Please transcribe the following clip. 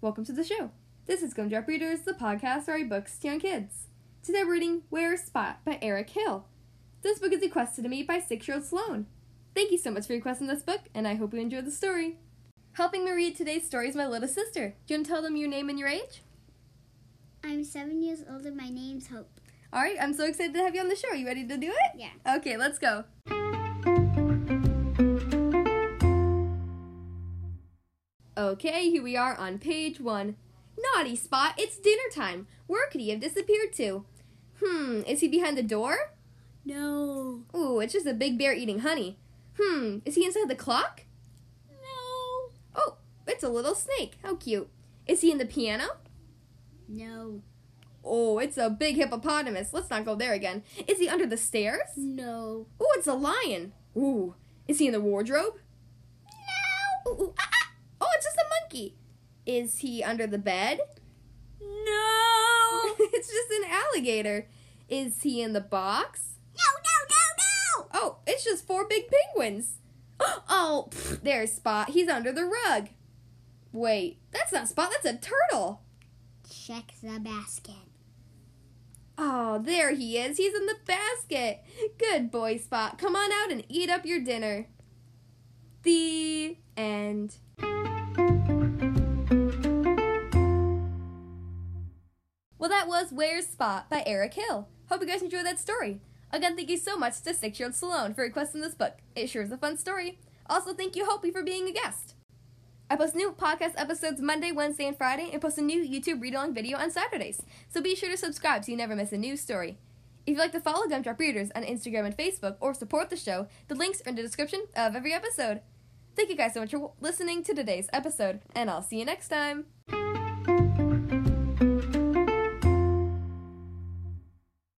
welcome to the show. This is Gumdrop Readers, the podcast where I books to young kids. Today we're reading Where's Spot by Eric Hill. This book is requested to me by six-year-old Sloan. Thank you so much for requesting this book, and I hope you enjoy the story. Helping me read today's story is my little sister. Do you want to tell them your name and your age? I'm seven years old and my name's Hope. All right, I'm so excited to have you on the show. Are you ready to do it? Yeah. Okay, let's go. Okay, here we are on page one. Naughty Spot, it's dinner time. Where could he have disappeared to? Hmm, is he behind the door? No. Ooh, it's just a big bear eating honey. Hmm, is he inside the clock? No. Oh, it's a little snake. How cute. Is he in the piano? No. Oh, it's a big hippopotamus. Let's not go there again. Is he under the stairs? No. Oh, it's a lion. Ooh, is he in the wardrobe? No. Ooh, ooh, ah, ah. Oh, it's just a monkey. Is he under the bed? No. it's just an alligator. Is he in the box? No, no, no, no. Oh, it's just four big penguins. Oh, pff, there's Spot. He's under the rug. Wait, that's not Spot. That's a turtle. Check the basket. Oh, there he is. He's in the basket. Good boy, Spot. Come on out and eat up your dinner. The end. That was Where's Spot by Eric Hill. Hope you guys enjoyed that story. Again, thank you so much to six year old Sloan for requesting this book. It sure is a fun story. Also, thank you, Hopi, for being a guest. I post new podcast episodes Monday, Wednesday, and Friday, and post a new YouTube read along video on Saturdays. So be sure to subscribe so you never miss a new story. If you'd like to follow Gumdrop Readers on Instagram and Facebook or support the show, the links are in the description of every episode. Thank you guys so much for listening to today's episode, and I'll see you next time.